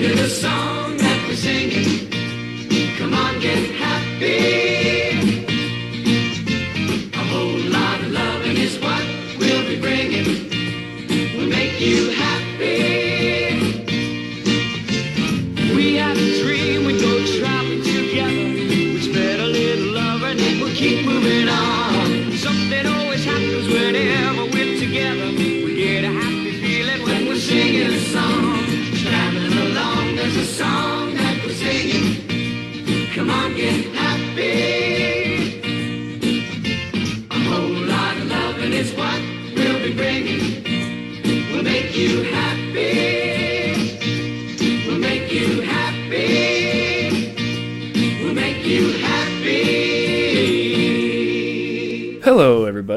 hear the song that we're singing.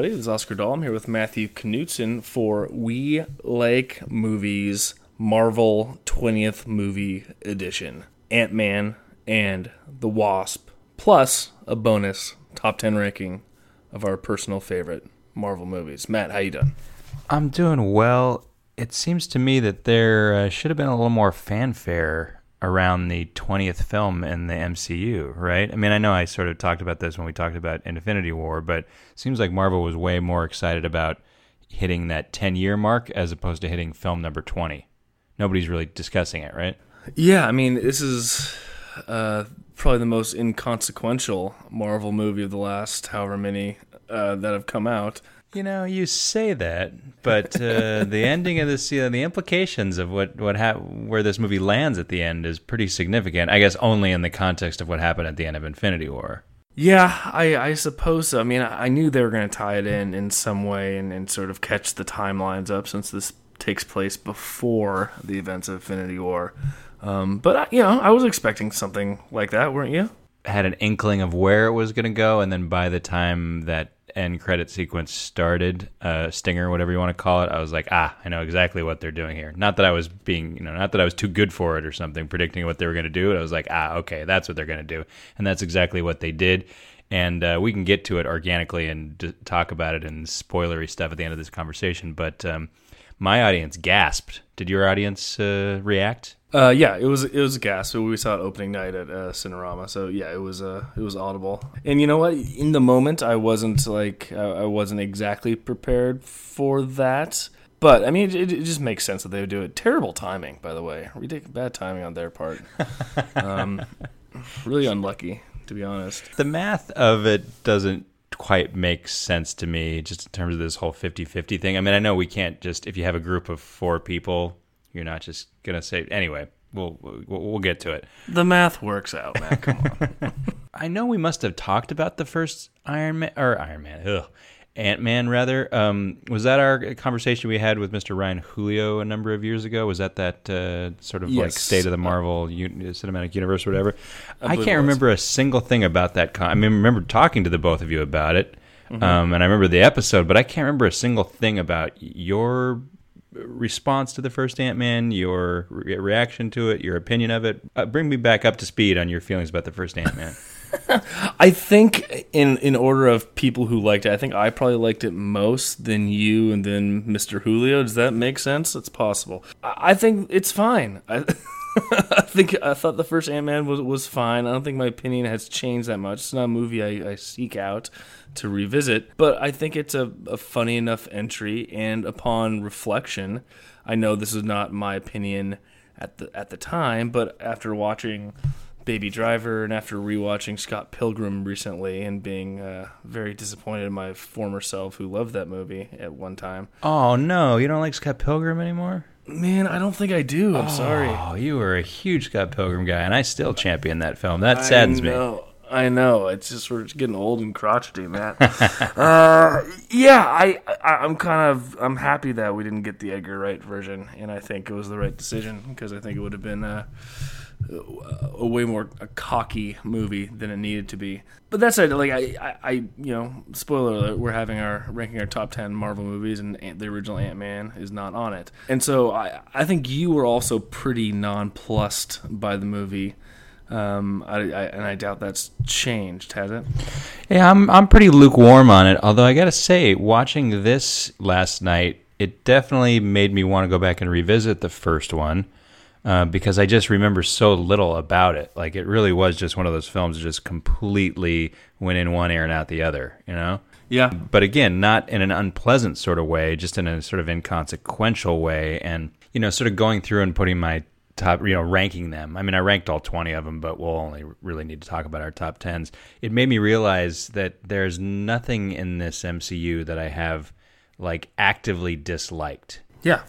Everybody. This is Oscar Dahl. I'm here with Matthew Knutson for We Like Movies Marvel 20th Movie Edition. Ant Man and the Wasp, plus a bonus top 10 ranking of our personal favorite Marvel movies. Matt, how you doing? I'm doing well. It seems to me that there uh, should have been a little more fanfare around the 20th film in the MCU, right? I mean, I know I sort of talked about this when we talked about Infinity War, but seems like Marvel was way more excited about hitting that 10 year mark as opposed to hitting film number 20. Nobody's really discussing it, right? Yeah, I mean, this is uh, probably the most inconsequential Marvel movie of the last however many uh, that have come out. You know, you say that, but uh, the ending of this, you know, the implications of what what ha- where this movie lands at the end is pretty significant. I guess only in the context of what happened at the end of Infinity War. Yeah, I, I suppose so. I mean, I I knew they were going to tie it in in some way and, and sort of catch the timelines up since this takes place before the events of Infinity War. Um, but, I, you know, I was expecting something like that, weren't you? Had an inkling of where it was going to go, and then by the time that end credit sequence started, uh, stinger, whatever you want to call it, I was like, ah, I know exactly what they're doing here. Not that I was being, you know, not that I was too good for it or something, predicting what they were going to do. I was like, ah, okay, that's what they're going to do, and that's exactly what they did. And uh, we can get to it organically and d- talk about it and spoilery stuff at the end of this conversation. But um, my audience gasped. Did your audience uh, react? Uh, yeah, it was it was a gas. So we saw it opening night at uh, Cinerama. So yeah, it was uh, it was audible. And you know what? In the moment, I wasn't like I I wasn't exactly prepared for that. But I mean, it, it just makes sense that they would do it. Terrible timing, by the way. Ridiculous, bad timing on their part. Um, really unlucky, to be honest. the math of it doesn't quite make sense to me just in terms of this whole 50-50 thing i mean i know we can't just if you have a group of four people you're not just gonna say anyway we'll we'll, we'll get to it. The math works out, man. Come on. i know we must have talked about the first iron man or iron man ugh, ant-man rather. Um, was that our conversation we had with mr ryan julio a number of years ago? Was that that uh, sort of like state of the marvel un- cinematic universe or whatever? I, it can't remember a single thing about that con- i mean I remember talking to the both of you about it um, and i remember the episode but i can't remember a single thing about your response to the first ant-man your re- reaction to it your opinion of it uh, bring me back up to speed on your feelings about the first ant-man I think in in order of people who liked it, I think I probably liked it most, then you, and then Mr. Julio. Does that make sense? It's possible. I, I think it's fine. I, I think I thought the first Ant Man was was fine. I don't think my opinion has changed that much. It's not a movie I, I seek out to revisit, but I think it's a, a funny enough entry. And upon reflection, I know this is not my opinion at the at the time, but after watching Baby Driver and after rewatching Scott Pilgrim recently and being uh, very disappointed in my former self who loved that movie at one time. oh no you don't like scott pilgrim anymore Man, I don't think I do. I'm sorry. Oh, you were a huge Scott Pilgrim guy, and I still champion that film. That saddens I me. know. I know. It's just we're just getting old and crotchety, man. uh, yeah, I, I I'm kind of I'm happy that we didn't get the Edgar Wright version, and I think it was the right decision because I think it would have been uh, a way more a cocky movie than it needed to be. But that said, like I, I, I you know, spoiler alert, we're having our ranking our top ten Marvel movies, and Ant- the original Ant Man is not on it. And so I, I think you were also pretty nonplussed by the movie. Um, I, I, and I doubt that's changed, has it? Yeah, I'm I'm pretty lukewarm on it. Although I gotta say, watching this last night, it definitely made me want to go back and revisit the first one. Uh, because I just remember so little about it. Like it really was just one of those films that just completely went in one ear and out the other. You know. Yeah. But again, not in an unpleasant sort of way, just in a sort of inconsequential way. And, you know, sort of going through and putting my top, you know, ranking them. I mean, I ranked all 20 of them, but we'll only really need to talk about our top 10s. It made me realize that there's nothing in this MCU that I have like actively disliked. Yeah.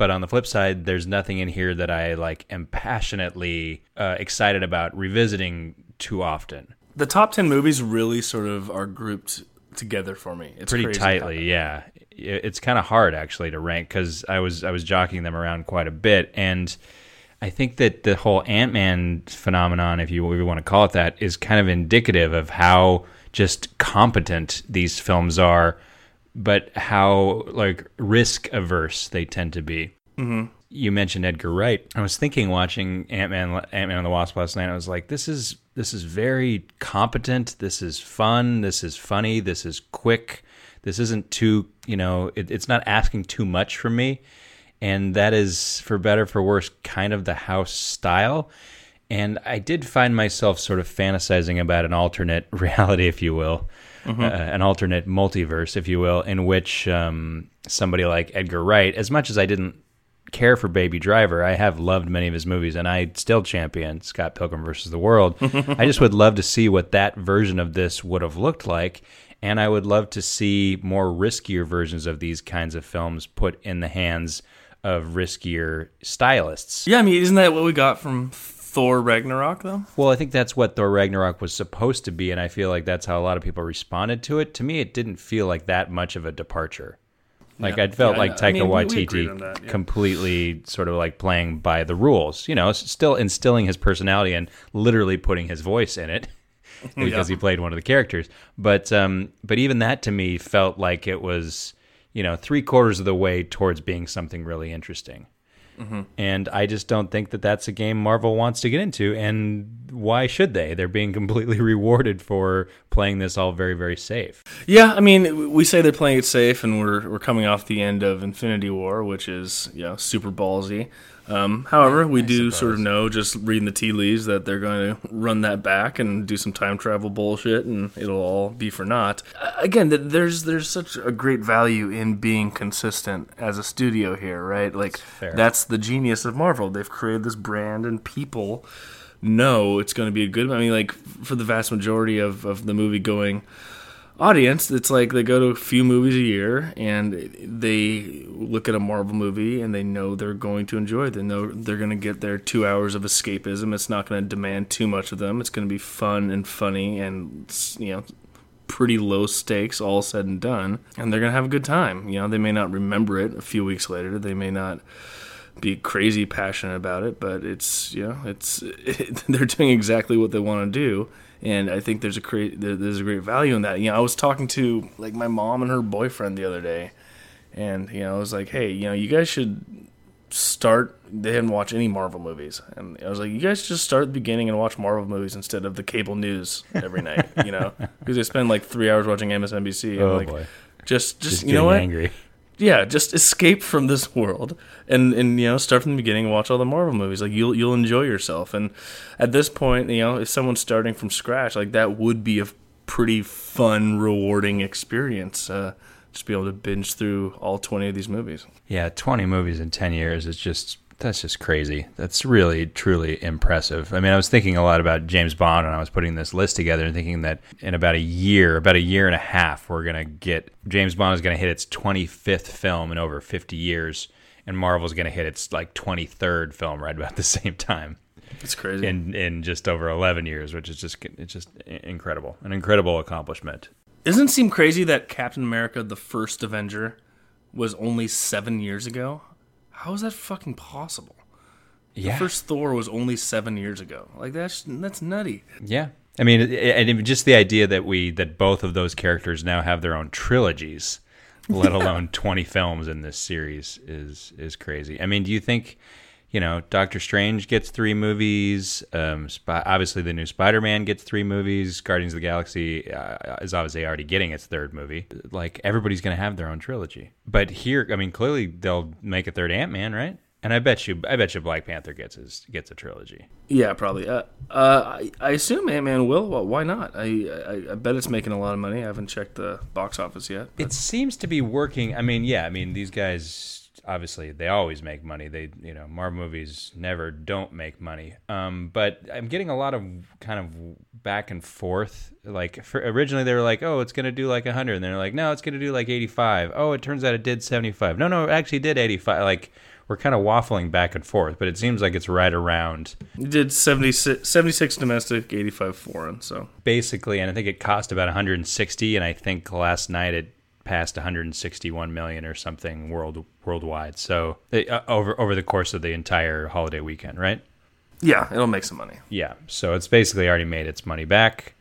But on the flip side, there's nothing in here that I like am passionately uh, excited about revisiting too often. The top 10 movies really sort of are grouped together for me. It's pretty tightly. Yeah, it's kind of hard actually to rank because I was I was jockeying them around quite a bit, and I think that the whole Ant Man phenomenon, if you, if you want to call it that, is kind of indicative of how just competent these films are, but how like risk averse they tend to be. Mm-hmm. You mentioned Edgar Wright. I was thinking watching Ant Man Ant Man and the Wasp last night. I was like, this is this is very competent. This is fun. This is funny. This is quick. This isn't too you know. It, it's not asking too much from me, and that is for better for worse kind of the house style. And I did find myself sort of fantasizing about an alternate reality, if you will, uh, an alternate multiverse, if you will, in which um, somebody like Edgar Wright, as much as I didn't care for Baby Driver, I have loved many of his movies, and I still champion Scott Pilgrim versus the World. I just would love to see what that version of this would have looked like. And I would love to see more riskier versions of these kinds of films put in the hands of riskier stylists. Yeah, I mean, isn't that what we got from Thor Ragnarok, though? Well, I think that's what Thor Ragnarok was supposed to be, and I feel like that's how a lot of people responded to it. To me, it didn't feel like that much of a departure. Like Yeah. I felt Yeah, like I Taika mean, we- we Waititi that, yeah. completely sort of like playing by the rules. You know, still instilling his personality and literally putting his voice in it because he played one of the characters. But um, but even that to me felt like it was you know three quarters of the way towards being something really interesting. And I just don't think that that's a game Marvel wants to get into. And why should they? They're being completely rewarded for playing this all very, very safe. Yeah, I mean, we say they're playing it safe, and we're we're coming off the end of Infinity War, which is you know super ballsy. Um, however, we do sort of know, just reading the tea leaves, that they're going to run that back and do some time travel bullshit, and it'll all be for naught. Uh, Again, th- there's there's such a great value in being consistent as a studio here, right? Like fair. that's the genius of Marvel. They've created this brand, and people know it's going to be a good. I mean, like for the vast majority of of the movie going audience, it's like they go to a few movies a year and they look at a Marvel movie and they know they're going to enjoy it. They know they're going to get their two hours of escapism. It's not going to demand too much of them. It's going to be fun and funny and, you know, pretty low stakes, all said and done. And they're going to have a good time. You know, they may not remember it a few weeks later. They may not be crazy passionate about it, but it's you know it's they're doing exactly what they want to do, and I think there's a great there's a great value in that. You know, I was talking to like my mom and her boyfriend the other day, and you know I was like, hey, you know, you guys should start. They hadn't watched any Marvel movies, and I was like, you guys just start at the beginning and watch Marvel movies instead of the cable news every night. You know, because they spend like three hours watching MSNBC. And Oh, like, boy. Just, just, Just you know what? angry. Yeah, just escape from this world and and you know start from the beginning and watch all the Marvel movies. Like you'll you'll enjoy yourself. And at this point, you know, if someone's starting from scratch, like that would be a pretty fun, rewarding experience. Uh, just be able to binge through all twenty of these movies. Yeah, 20 movies in 10 years is just that's just crazy. That's really truly impressive. I mean, I was thinking a lot about James Bond when I was putting this list together and thinking that in about a year, about a year and a half, we're going to get James Bond is going to hit its 25th film in over 50 years and Marvel's going to hit its like 23rd film right about the same time It's crazy. in in just over 11 years, which is just it's just incredible. An incredible accomplishment. Doesn't it seem crazy that Captain America: The First Avenger was only seven years ago? How is that fucking possible? Yeah. The first Thor was only seven years ago. Like that's that's nutty. Yeah. I mean, and even just the idea that we that both of those characters now have their own trilogies, let alone twenty films in this series, is is crazy. I mean, do you think, you know, Doctor Strange gets three movies? Um, Spy, obviously, the new Spider Man gets three movies. Guardians of the Galaxy uh, is obviously already getting its third movie. Like everybody's going to have their own trilogy. But here, I mean, clearly they'll make a third Ant Man, right? And I bet you, I bet you, Black Panther gets his gets a trilogy. Yeah, probably. Uh, uh, I, I assume Ant Man will. Well, why not? I, I I bet it's making a lot of money. I haven't checked the box office yet. It seems to be working. I mean, yeah, I mean these guys obviously they always make money. They you know Marvel movies never don't make money. Um, but I'm getting a lot of kind of back and forth. Like for, originally they were like, oh, it's gonna do like 100, and they're like, no, it's gonna do like 85. Oh, it turns out it did 75. No, no, it actually did 85. Like we're kind of waffling back and forth, but it seems like it's right around It did 76, 76 domestic, 85 foreign. So basically, and I think it cost about 160, and I think last night it passed 161 million or something world worldwide. So uh, over over the course of the entire holiday weekend, right? yeah, it'll make some money. Yeah. So it's basically already made its money back.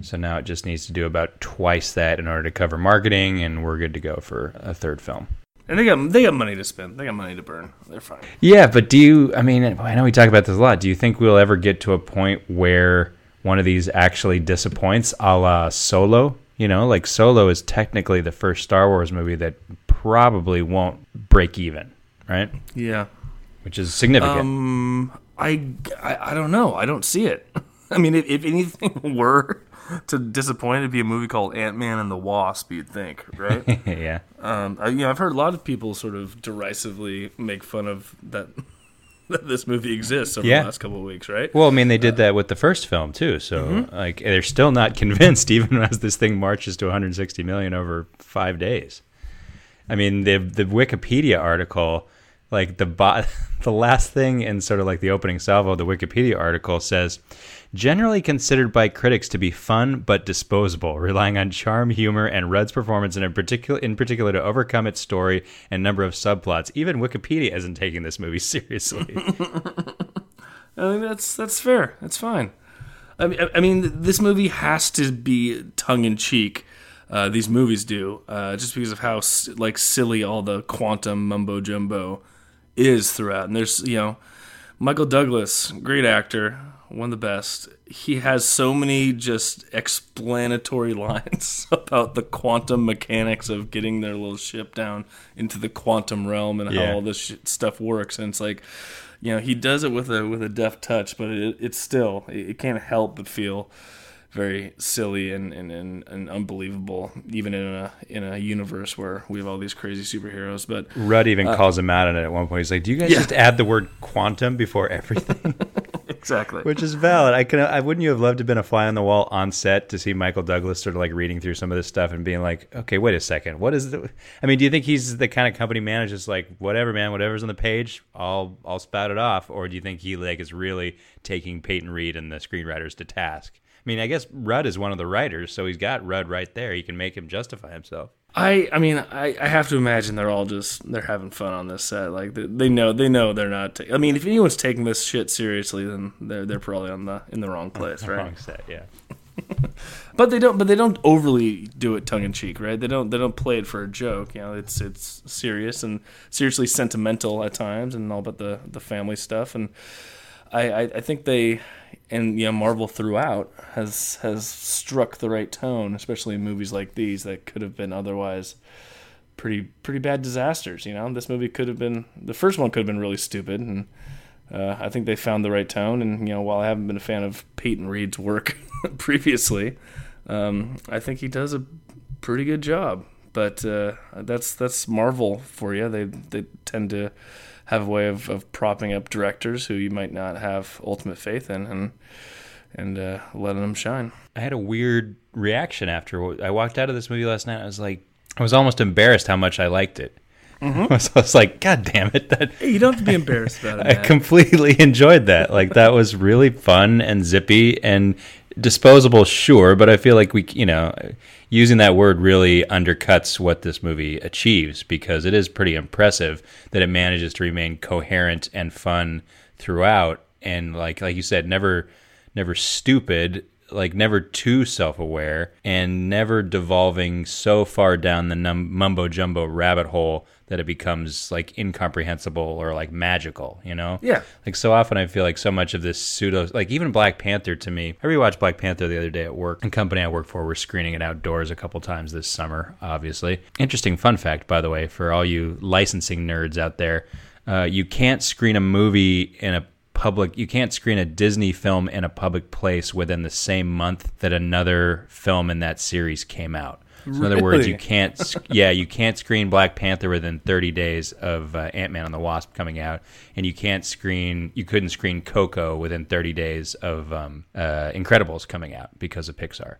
So now it just needs to do about twice that in order to cover marketing, and we're good to go for a third film. And they got they got money to spend. They got money to burn. They're fine. Yeah, but do you? I mean, I know we talk about this a lot. Do you think we'll ever get to a point where one of these actually disappoints, a la Solo? You know, like Solo is technically the first Star Wars movie that probably won't break even, right? Yeah. Which is significant. Um, I, I I don't know. I don't see it. I mean, if, if anything were to disappoint, it'd be a movie called Ant Man and the Wasp. You'd think, right? yeah. um, I, you know, I've heard a lot of people sort of derisively make fun of that that this movie exists over Yeah. the last couple of weeks, right? Well, I mean, they did uh, that with the first film too. So, mm-hmm. like, they're still not convinced, even as this thing marches to 160 million over five days. I mean, the the Wikipedia article, like the bo- the last thing in sort of like the opening salvo of the Wikipedia article says, generally considered by critics to be fun but disposable, relying on charm, humor, and Rudd's performance in particular in particular to overcome its story and number of subplots. Even Wikipedia isn't taking this movie seriously. I mean, that's that's fair. That's fine. I mean, I- I mean, this movie has to be tongue in cheek. Uh, these movies do, uh, just because of how like silly all the quantum mumbo jumbo is throughout. And there's you know, Michael Douglas, great actor, one of the best. He has so many just explanatory lines about the quantum mechanics of getting their little ship down into the quantum realm and Yeah. how all this shit, stuff works. And it's like, you know, he does it with a with a deft touch, but it, it's still it, it can't help but feel very silly and, and, and, and unbelievable, even in a in a universe where we have all these crazy superheroes. But Rudd even uh, calls him out on it at one point. He's like, "Do you guys Yeah. just add the word quantum before everything?" exactly, Which is valid. I can. I wouldn't you have loved to have been a fly on the wall on set to see Michael Douglas sort of like reading through some of this stuff and being like, "Okay, wait a second. What is the?" I mean, do you think he's the kind of company manager that's like, "Whatever, man. Whatever's on the page, I'll I'll spout it off," or do you think he like is really taking Peyton Reed and the screenwriters to task? I mean, I guess Rudd is one of the writers, so he's got Rudd right there. He can make him justify himself. I I mean I, I have to imagine they're all just they're having fun on this set. Like they, they know they know they're not. Ta- I mean, if anyone's taking this shit seriously, then they're they're probably on the in the wrong place, right? Wrong set, yeah. But they don't. But they don't overly do it tongue in cheek, right? They don't. They don't play it for a joke. You know, it's it's serious and seriously sentimental at times, and all about the the family stuff. And I I, I think they and you know Marvel throughout has has struck the right tone, especially in movies like these that could have been otherwise pretty pretty bad disasters. You know, this movie could have been the first one could have been really stupid, and uh, I think they found the right tone. And you know, while I haven't been a fan of Peyton Reed's work previously, um, I think he does a pretty good job. But uh, that's that's Marvel for you. They they tend to have a way of, of propping up directors who you might not have ultimate faith in, and and uh, letting them shine. I had a weird reaction after I walked out of this movie last night. I was like, I was almost embarrassed how much I liked it. so I was like, God damn it! That Hey, you don't have to be embarrassed about it. I completely enjoyed that. Like that was really fun and zippy and disposable, sure. But I feel like we, you know, using that word really undercuts what this movie achieves because it is pretty impressive that it manages to remain coherent and fun throughout, and like like you said, never never stupid like never too self-aware and never devolving so far down the num- mumbo jumbo rabbit hole that it becomes like incomprehensible or like magical you know Yeah. like so often i feel like so much of this pseudo like even black panther to me i rewatched black panther the other day at work and company i work for we're screening it outdoors a couple times this summer obviously interesting fun fact by the way for all you licensing nerds out there uh, you can't screen a movie in a public you can't screen a Disney film in a public place within the same month that another film in that series came out. So in other words, you can't yeah, you can't screen Black Panther within 30 days of uh, Ant-Man and the Wasp coming out and you can't screen you couldn't screen Coco within 30 days of um, uh, Incredibles coming out because of Pixar.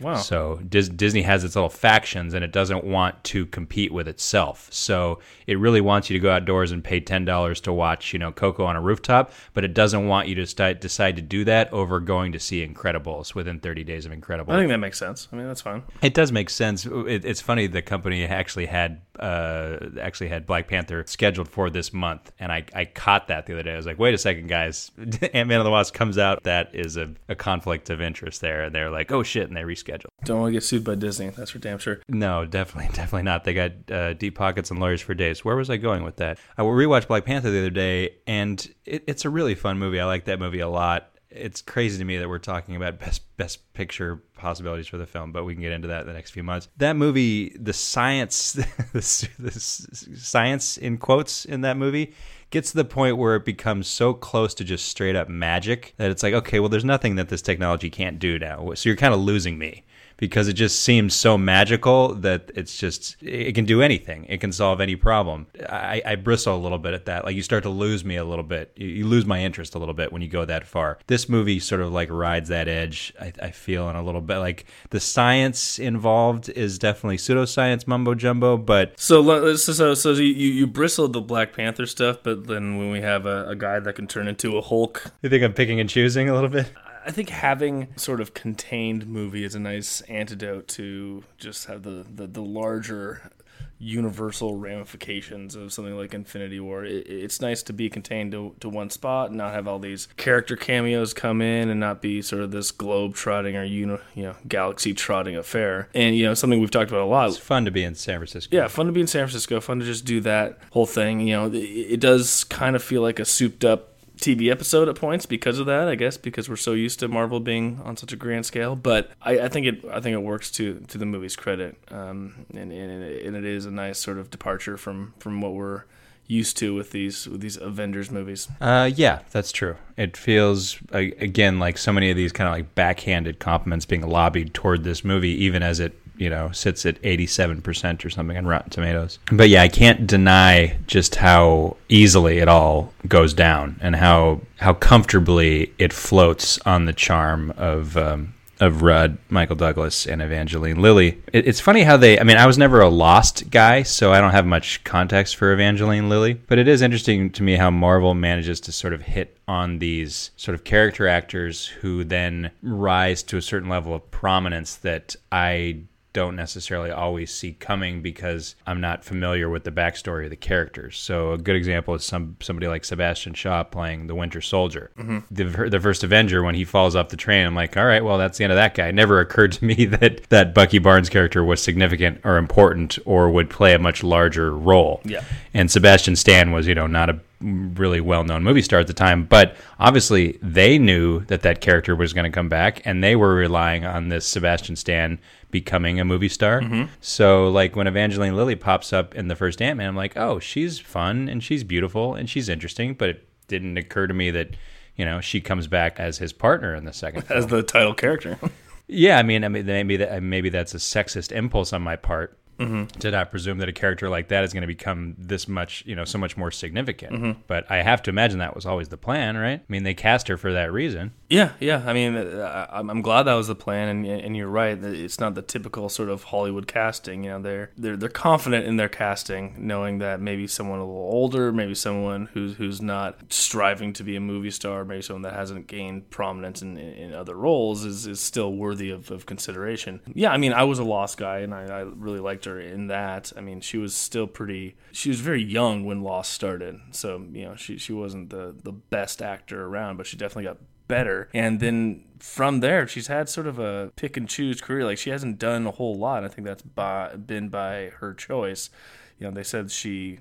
Wow. So Dis- Disney has its little factions, and it doesn't want to compete with itself. So it really wants you to go outdoors and pay ten dollars to watch, you know, Coco on a rooftop, but it doesn't want you to sti- decide to do that over going to see Incredibles within thirty days of Incredibles. I think that makes sense. I mean, that's fine. It does make sense. It, it's funny the company actually had uh, actually had Black Panther scheduled for this month, and I, I caught that the other day. I was like, wait a second, guys, Ant Man and the Wasp comes out. That is a, a conflict of interest there, and they're like, oh shit, and they rescheduled. Don't want to get sued by Disney. That's for damn sure. No, definitely, definitely not. They got uh, deep pockets and lawyers for days. Where was I going with that? I rewatched Black Panther the other day, and it, it's a really fun movie. I like that movie a lot. It's crazy to me that we're talking about best best picture possibilities for the film, but we can get into that in the next few months. That movie, the science, the, the science in quotes in that movie gets to the point where it becomes so close to just straight up magic that it's like, okay, well, there's nothing that this technology can't do now. So you're kind of losing me because it just seems so magical that it's just it can do anything. It can solve any problem. I, I bristle a little bit at that. Like you start to lose me a little bit. You, you lose my interest a little bit when you go that far. This movie sort of like rides that edge I, I feel in a little bit. Like the science involved is definitely pseudoscience mumbo jumbo but So, so, so, so you, you you bristled the Black Panther stuff, but then when we have a, a guy that can turn into a Hulk, you think i'm picking and choosing a little bit I think having sort of contained movie is a nice antidote to just have the, the, the larger universal ramifications of something like Infinity War. It, it's nice to be contained to, to one spot and not have all these character cameos come in and not be sort of this globe trotting or uni, you know galaxy trotting affair. And you know something we've talked about a lot it's fun to be in san francisco yeah, fun to be in San Francisco. Fun to just do that whole thing. You know, it, it does kind of feel like a souped up TV episode at points because of that. I guess because we're so used to Marvel being on such a grand scale. But I, I think it I think it works to to the movie's credit, um, and and it, and it is a nice sort of departure from from what we're used to with these with these Avengers movies. Uh, yeah, that's true. It feels again like so many of these kind of like backhanded compliments being lobbied toward this movie, even as it you know sits at eighty-seven percent or something on Rotten Tomatoes. But yeah, I can't deny just how easily it all goes down and how how comfortably it floats on the charm of. Um, of Rudd, Michael Douglas, and Evangeline Lilly. It, it's funny how they. I mean, I was never a Lost guy, so I don't have much context for Evangeline Lilly. But it is interesting to me how Marvel manages to sort of hit on these sort of character actors who then rise to a certain level of prominence that I don't necessarily always see coming because I'm not familiar with the backstory of the characters. So a good example is some somebody like Sebastian Shaw playing the Winter Soldier. Mm-hmm. The the first Avenger when he falls off the train, I'm like, all right, well that's the end of that guy. It never occurred to me that that Bucky Barnes character was significant or important or would play a much larger role. Yeah. And Sebastian Stan was, you know, not a really well-known movie star at the time, but obviously they knew that that character was going to come back, and they were relying on this Sebastian Stan becoming a movie star. Mm-hmm. So, like when Evangeline Lilly pops up in the first Ant Man, I'm like, oh, she's fun and she's beautiful and she's interesting, but it didn't occur to me that. You know, she comes back as his partner in the second film. As the title character. Yeah, I mean, I mean, maybe that maybe that's a sexist impulse on my part to not presume that a character like that is going to become this much, you know, so much more significant. But I have to imagine that was always the plan, right? I mean, they cast her for that reason. Yeah, yeah. I mean, uh, I'm I'm glad that was the plan, and and you're right. It's not the typical sort of Hollywood casting. You know, they're they're they're confident in their casting, knowing that maybe someone a little older, maybe someone who's who's not striving to be a movie star, maybe someone that hasn't gained prominence in, in, in other roles is, is still worthy of, of consideration. Yeah, I mean, I was a Lost guy, and I, I really liked her in that. I mean, she was still pretty. She was very young when Lost started, so you know, she she wasn't the the best actor around, but she definitely got better. And then from there, she's had sort of a pick and choose career. Like she hasn't done a whole lot. I think that's by, been by her choice. You know, they said she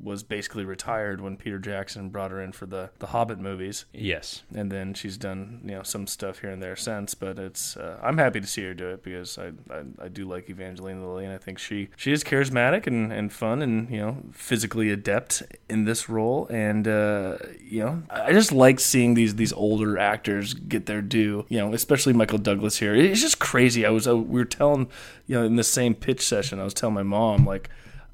was basically retired when Peter Jackson brought her in for the the Hobbit movies, Yes. and then she's done you know some stuff here and there since. But it's uh, I'm happy to see her do it because I, I I do like Evangeline Lilly, and I think she she is charismatic and and fun and you know physically adept in this role, and uh, you know I just like seeing these these older actors get their due. You know, especially Michael Douglas here. It's just crazy. I was uh, we were telling you know in the same pitch session, I was telling my mom like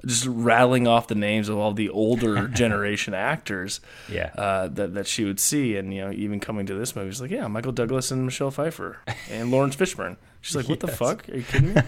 just rattling off the names of all the older generation actors Yeah. uh, that that she would see, and you know, even coming to this movie, she's like, yeah, Michael Douglas and Michelle Pfeiffer and Laurence Fishburne. She's like, what the fuck? Are you kidding me?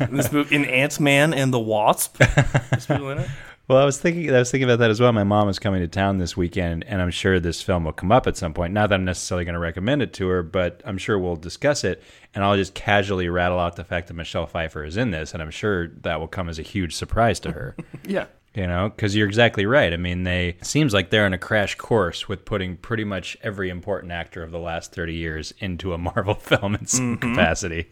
in this movie, in Ant Man and the Wasp, people in it. Well, I was thinking. I was thinking about that as well. My mom is coming to town this weekend, and I'm sure this film will come up at some point. Not that I'm necessarily going to recommend it to her, but I'm sure we'll discuss it, and I'll just casually rattle out the fact that Michelle Pfeiffer is in this, and I'm sure that will come as a huge surprise to her. Yeah. you know, because you're exactly right. I mean, they seems like they're in a crash course with putting pretty much every important actor of the last 30 years into a Marvel film in some mm-hmm. capacity,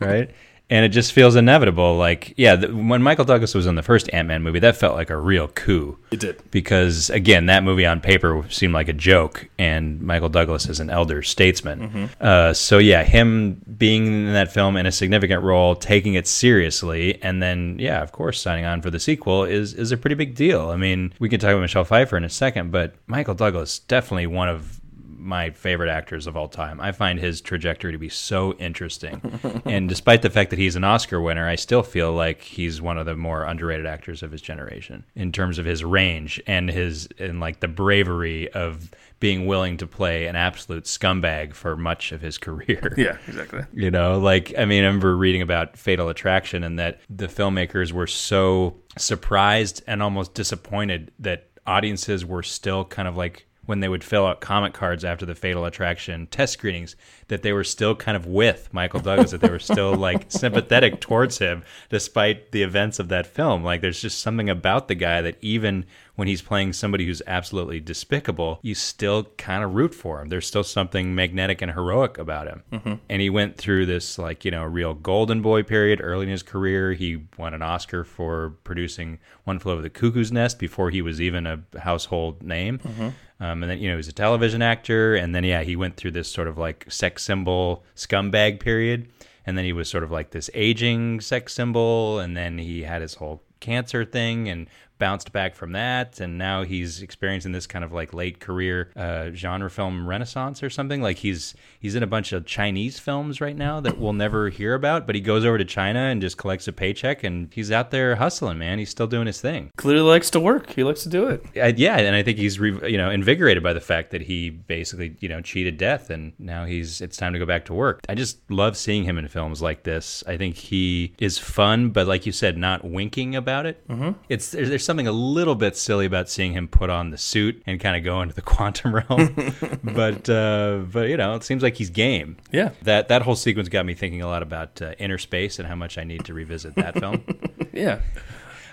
right? And it just feels inevitable. Like, yeah, when Michael Douglas was in the first Ant Man movie, that felt like a real coup. It did. Because, again, that movie on paper seemed like a joke, and Michael Douglas is an elder statesman. Uh, so, yeah, him being in that film in a significant role, taking it seriously, and then, yeah, of course, signing on for the sequel is, is a pretty big deal. I mean, we can talk about Michelle Pfeiffer in a second, but Michael Douglas, definitely one of my favorite actors of all time. I find his trajectory to be so interesting. and despite the fact that he's an Oscar winner, I still feel like he's one of the more underrated actors of his generation in terms of his range and his and like the bravery of being willing to play an absolute scumbag for much of his career. Yeah, exactly. You know, like I mean, I remember reading about Fatal Attraction and that the filmmakers were so surprised and almost disappointed that audiences were still kind of like when they would fill out comic cards after the Fatal Attraction test screenings that they were still kind of with Michael Douglas, that they were still like sympathetic towards him despite the events of that film. Like there's just something about the guy that even when he's playing somebody who's absolutely despicable, you still kind of root for him. There's still something magnetic and heroic about him. Mm-hmm. And he went through this like, you know, real golden boy period early in his career. He won an Oscar for producing One Flew Over the Cuckoo's Nest before he was even a household name. Mm-hmm. Um, and then, you know, he was a television actor. And then, yeah, he went through this sort of like sex symbol scumbag period. And then he was sort of like this aging sex symbol. And then he had his whole cancer thing and bounced back from that. And now he's experiencing this kind of like late career uh, genre film renaissance or something. Like he's he's in a bunch of Chinese films right now that we'll never hear about. But he goes over to China and just collects a paycheck and he's out there hustling, man. He's still doing his thing. Clearly likes to work. He likes to do it. I, yeah, and I think he's re, you know invigorated by the fact that he basically you know cheated death, and now he's it's time to go back to work. I just love seeing him in films like this. I think he is fun, but like you said, not winking about it. Mm-hmm. It's there's, there's something a little bit silly about seeing him put on the suit and kind of go into the quantum realm, but uh, but you know it seems like he's game. Yeah. That that whole sequence got me thinking a lot about uh, Innerspace and how much I need to revisit that film. Yeah.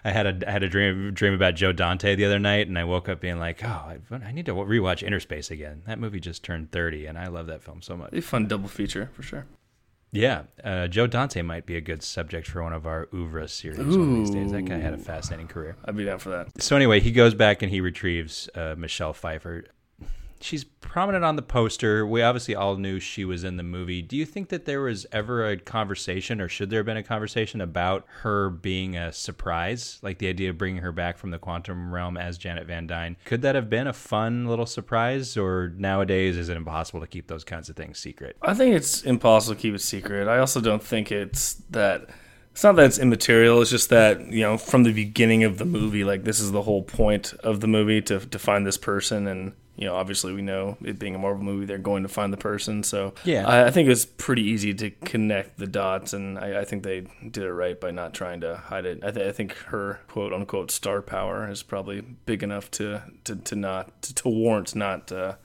I had a I had a dream dream about Joe Dante the other night, and I woke up being like, "Oh, I, I need to rewatch Innerspace again." That movie just turned thirty, and I love that film so much. Be a fun double feature for sure. Yeah, uh, Joe Dante might be a good subject for one of our oeuvre series one of these days. That guy had a fascinating career. I'd be down for that. So anyway, he goes back and he retrieves uh, Michelle Pfeiffer. She's prominent on the poster. We obviously all knew she was in the movie. Do you think that there was ever a conversation, or should there have been a conversation about her being a surprise, like the idea of bringing her back from the quantum realm as Janet Van Dyne? Could that have been a fun little surprise, or nowadays is it impossible to keep those kinds of things secret? I think it's impossible to keep it secret. I also don't think it's that. It's not that it's immaterial. It's just that you know, from the beginning of the movie, like this is the whole point of the movie to to find this person, and you know, obviously we know it being a Marvel movie, they're going to find the person. So Yeah. I, I think it's pretty easy to connect the dots, and I, I think they did it right by not trying to hide it. I, th- I think her quote unquote star power is probably big enough to to, to not to, to warrant not. Uh,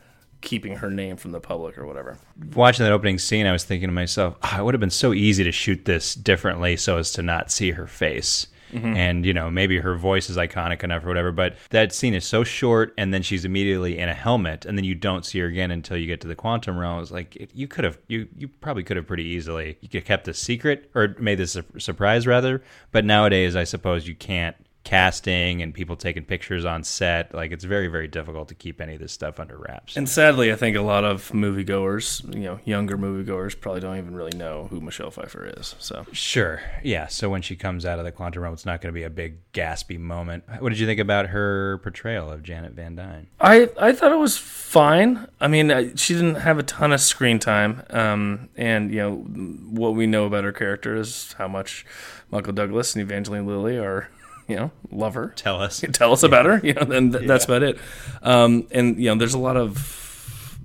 keeping her name from the public or whatever. Watching that opening scene, I was thinking to myself, "Ah, it would have been so easy to shoot this differently so as to not see her face. Mm-hmm. and you know maybe her voice is iconic enough or whatever. But that scene is so short, and then she's immediately in a helmet, and then you don't see her again until you get to the quantum realm. It's like it, you could have you you probably could have pretty easily you kept a secret or made this a surprise rather. But nowadays, I suppose you can't casting and people taking pictures on set. Like it's very, very difficult to keep any of this stuff under wraps. And sadly, I think a lot of moviegoers, you know, younger moviegoers, probably don't even really know who Michelle Pfeiffer is. So Sure. Yeah. So when she comes out of the quantum realm, it's not going to be a big gaspy moment. What did you think about her portrayal of Janet Van Dyne? I I thought it was fine. I mean, I, she didn't have a ton of screen time, um, and you know what we know about her character is how much Michael Douglas and Evangeline Lilly are, you know, love her. Tell us. tell us about her. You know, then th- that's about it. Um, and you know, there's a lot of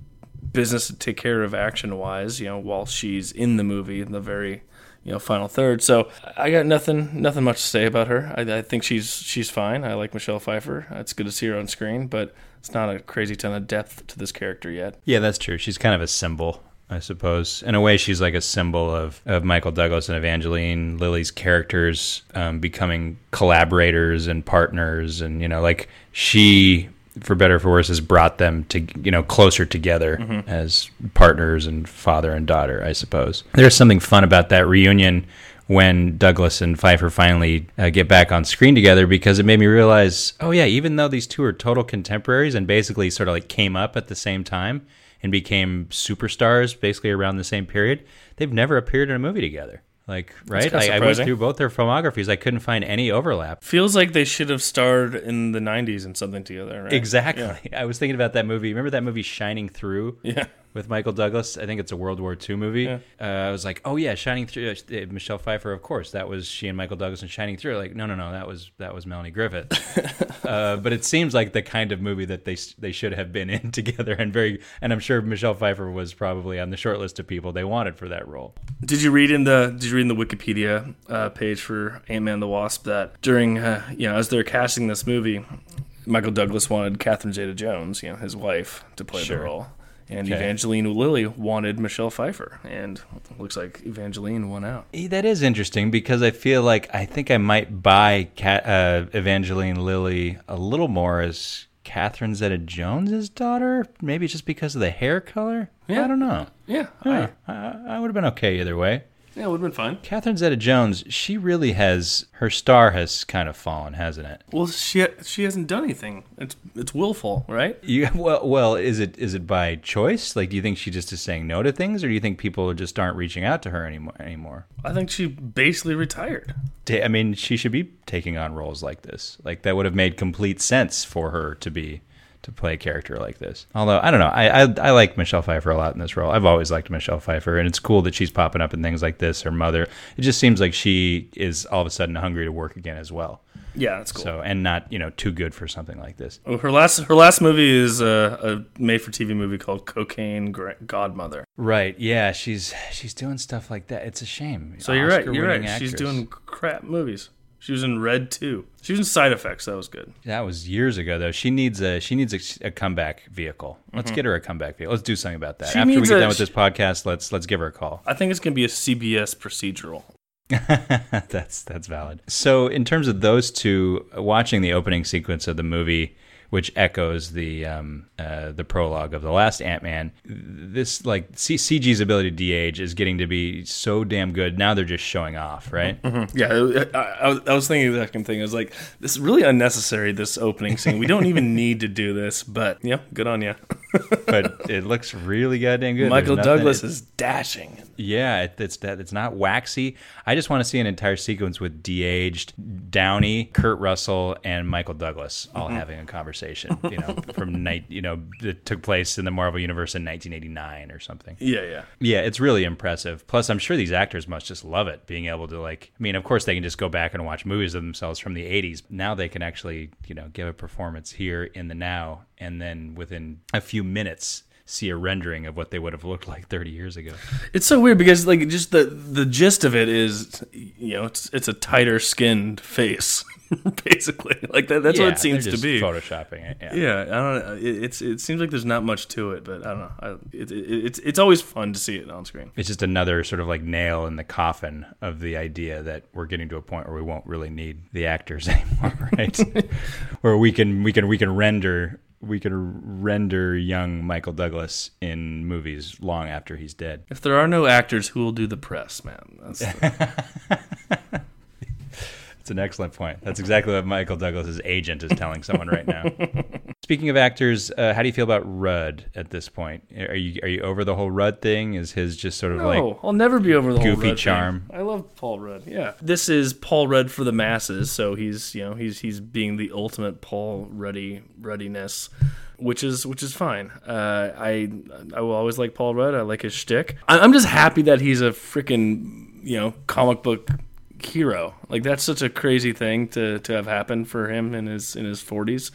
business to take care of action wise. You know, while she's in the movie in the very you know final third. So I got nothing nothing much to say about her. I, I think she's she's fine. I like Michelle Pfeiffer. It's good to see her on screen, but it's not a crazy ton of depth to this character yet. Yeah, that's true. She's kind of a symbol, I suppose. In a way, she's like a symbol of, of Michael Douglas and Evangeline Lilly's characters um, becoming collaborators and partners. And, you know, like she, for better or for worse, has brought them to, you know, closer together as partners and father and daughter, I suppose. There's something fun about that reunion when Douglas and Pfeiffer finally uh, get back on screen together because it made me realize, oh yeah, even though these two are total contemporaries and basically sort of like came up at the same time and became superstars basically around the same period, they've never appeared in a movie together. Like, right? I, I went through both their filmographies. I couldn't find any overlap. Feels like they should have starred in the '90s in something together. Right? Exactly. I was thinking about that movie. Remember that movie Shining Through? Yeah. With Michael Douglas. I think it's a World War II movie. Yeah. Uh, I was like, oh yeah, Shining Through. Uh, Michelle Pfeiffer, of course. That was she and Michael Douglas in Shining Through. Like, no, no, no, that was that was Melanie Griffith. uh, but it seems like the kind of movie that they they should have been in together, and very. And I'm sure Michelle Pfeiffer was probably on the short list of people they wanted for that role. Did you read in the Did you read in the Wikipedia uh, page for Ant Man the Wasp that during uh, you know as they're casting this movie, Michael Douglas wanted Catherine Zeta-Jones, you know his wife, to play Sure. the role, and Okay. Evangeline Lilly wanted Michelle Pfeiffer, and it looks like Evangeline won out. Eh, That is interesting because I feel like I think I might buy uh, Evangeline Lilly a little more as Catherine Zeta-Jones's daughter. Maybe just because of the hair color. Yeah. I don't know. Yeah, Yeah, I, I would have been okay either way. Yeah, it would have been fine. Catherine Zeta-Jones, she really has her star has kind of fallen, hasn't it? Well, she she hasn't done anything. It's it's willful, right? You, well, well, is it is it by choice? Like, do you think she just is saying no to things, or do you think people just aren't reaching out to her anymore? Anymore? I think she basically retired. I mean, she should be taking on roles like this. Like that would have made complete sense for her to be to play a character like this. Although I don't know, I, I I like Michelle Pfeiffer a lot in this role. I've always liked Michelle Pfeiffer, and it's cool that she's popping up in things like this. Her mother. It just seems like she is all of a sudden hungry to work again as well. Yeah, that's cool. So and not you know too good for something like this. Oh, her last her last movie is a, a made for TV movie called Cocaine Godmother. Right? Yeah, she's she's doing stuff like that. It's a shame. So you're right. You're right. Oscar-winning She's doing crap movies. She was in Red too. She was in Side Effects. That was good. That was years ago, though. She needs a she needs a, a comeback vehicle. Let's get her a comeback vehicle. Let's do something about that. Mm-hmm. She After we get a- done with this podcast, let's let's give her a call. I think it's gonna be a CBS procedural. that's that's valid. So, in terms of those two, watching the opening sequence of the movie, which echoes the um, uh, the prologue of the last Ant Man, this like C- CG's ability to de-age is getting to be so damn good. Now they're just showing off, right? Yeah, I, I, was- I was thinking the second thing. I was like, this is really unnecessary. This opening scene. We don't even need to do this. But yeah, good on you. but it looks really goddamn good. Michael nothing- Douglas is dashing. Yeah, it, it's that it's not waxy. I just want to see an entire sequence with de-aged Downey, Kurt Russell, and Michael Douglas all having a conversation. You know, from night, you know, that took place in the Marvel universe in 1989 or something. Yeah, yeah. Yeah, it's really impressive. Plus, I'm sure these actors must just love it, being able to like. I mean, of course, they can just go back and watch movies of themselves from the 80s. Now they can actually, you know, give a performance here in the now, and then within a few minutes. See a rendering of what they would have looked like 30 years ago. It's so weird because like just the the gist of it is you know it's it's a tighter skinned face. basically. Like that, that's what it seems to be. photoshopping it. Yeah. Yeah, I don't know. It, it's it seems like there's not much to it, but I don't know. I, it, it, it's it's always fun to see it on screen. It's just another sort of like nail in the coffin of the idea that we're getting to a point where we won't really need the actors anymore, right? where we can we can we can render we can render young Michael Douglas in movies long after he's dead. If there are no actors, who will do the press, man? That's the, It's an excellent point. That's exactly what Michael Douglas's agent is telling someone right now. Speaking of actors, uh, how do you feel about Rudd at this point? Are you are you over the whole Rudd thing? Is his just sort of like no, I'll never be over the whole goofy Rudd charm. Thing. I love Paul Rudd. Yeah, this is Paul Rudd for the masses, so he's you know he's he's being the ultimate Paul Ruddy Ruddiness. Which is which is fine. Uh, I I will always like Paul Rudd. I like his shtick. I'm just happy that he's a freaking you know comic book hero. Like that's such a crazy thing to, to have happened for him in his in his 40s.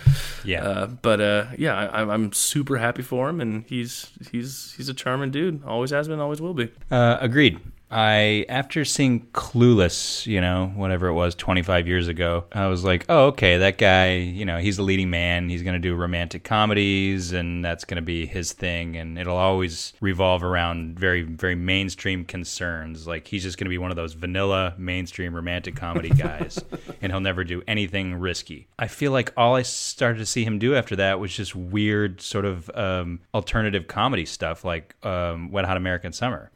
Yeah. Uh, but uh, yeah, I, I'm- I'm super happy for him, and he's he's he's a charming dude. Always has been, always will be. Uh, agreed. I after seeing Clueless, you know, whatever it was, 25 years ago, I was like, oh, okay, that guy, you know, he's the leading man. He's going to do romantic comedies, and that's going to be his thing, and it'll always revolve around very, very mainstream concerns. Like he's just going to be one of those vanilla mainstream romantic comedy guys, and he'll never do anything risky. I feel like all I started to see him do after that was just weird, sort of um, alternative comedy stuff, like um, Wet Hot American Summer.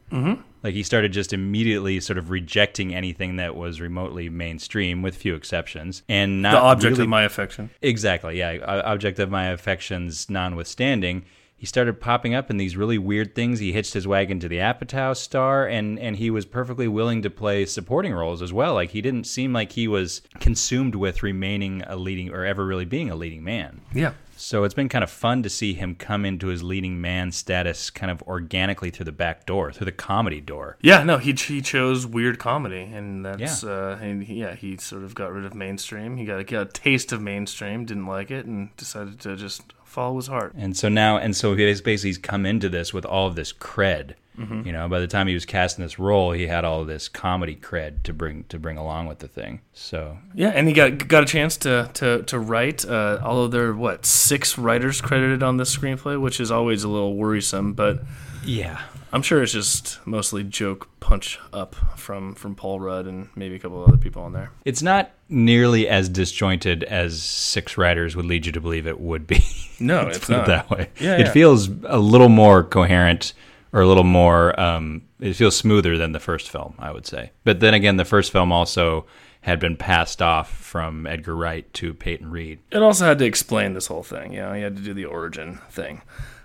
Like he started just immediately sort of rejecting anything that was remotely mainstream, with few exceptions, and not The object really- of my affection. exactly, yeah, object of my affections notwithstanding. He started popping up in these really weird things. He hitched his wagon to the Apatow star, and and he was perfectly willing to play supporting roles as well. Like he didn't seem like he was consumed with remaining a leading or ever really being a leading man. Yeah. So it's been kind of fun to see him come into his leading man status kind of organically through the back door, through the comedy door. Yeah, no, he he chose weird comedy, and that's uh, and he, yeah, he sort of got rid of mainstream. He got, got a taste of mainstream, didn't like it, and decided to just follow his heart. And so now, and so he's basically he's come into this with all of this cred. You know, by the time he was casting this role, he had all of this comedy cred to bring to bring along with the thing. So Yeah, and he got got a chance to to to write. Uh, although there are what six writers credited on this screenplay, which is always a little worrisome, but yeah, I'm sure it's just mostly joke punch up from from Paul Rudd and maybe a couple of other people on there. it's not nearly as disjointed as six writers would lead you to believe it would be. No, it's not. it that way. Yeah, it yeah. feels a little more coherent or a little more. Um, it feels smoother than the first film, I would say. But then again, the first film also had been passed off from Edgar Wright to Peyton Reed. It also had to explain this whole thing. You know, he had to do the origin thing.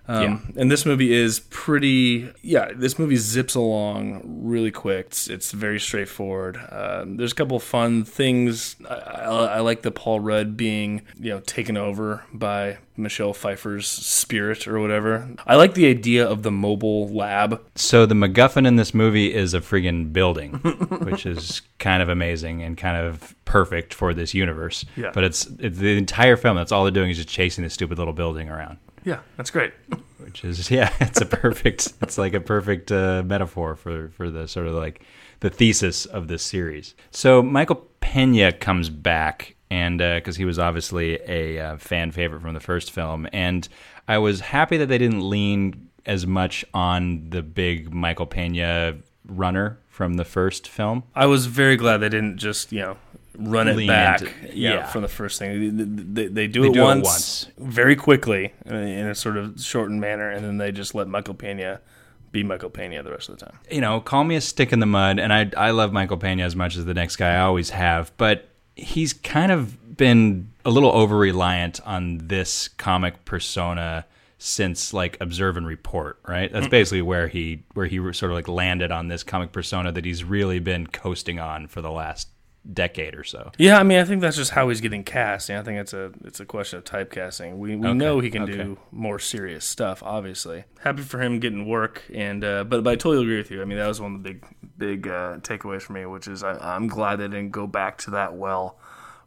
Um, And this movie is pretty, yeah, this movie zips along really quick. It's, it's very straightforward. Uh, there's a couple fun things. I, I, I like the Paul Rudd being, you know, taken over by Michelle Pfeiffer's spirit or whatever. I like the idea of the mobile lab. So the MacGuffin in this movie is a friggin' building, which is kind of amazing and kind of perfect for this universe. Yeah. But it's, it's the entire film. That's all they're doing is just chasing this stupid little building around. Yeah, that's great. which is yeah it's a perfect it's like a perfect uh, metaphor for for the sort of like the thesis of this series. So michael pena comes back and because he was obviously a uh, fan favorite from the first film. And i was happy that they didn't lean as much on the big michael pena runner from the first film. I was very glad they didn't just, you know, run it back into- yeah. yeah. from the first thing. They, they, they do, They it, do it once, once. very quickly uh, in a sort of shortened manner, and then they just let Michael Pena be Michael Pena the rest of the time. you know, call me a stick in the mud, and I I love Michael Pena as much as the next guy I always have, but he's kind of been a little over reliant on this comic persona since like observe and report right that's basically where he where he sort of like landed on this comic persona that he's really been coasting on for the last decade or so Yeah, I mean, I think that's just how he's getting cast. Yeah, I think it's a it's a question of typecasting. We we know he can okay. do more serious stuff. Obviously, happy for him getting work, and uh, but but I totally agree with you. I mean, that was one of the big big uh, takeaways for me, which is I, I'm glad they didn't go back to that well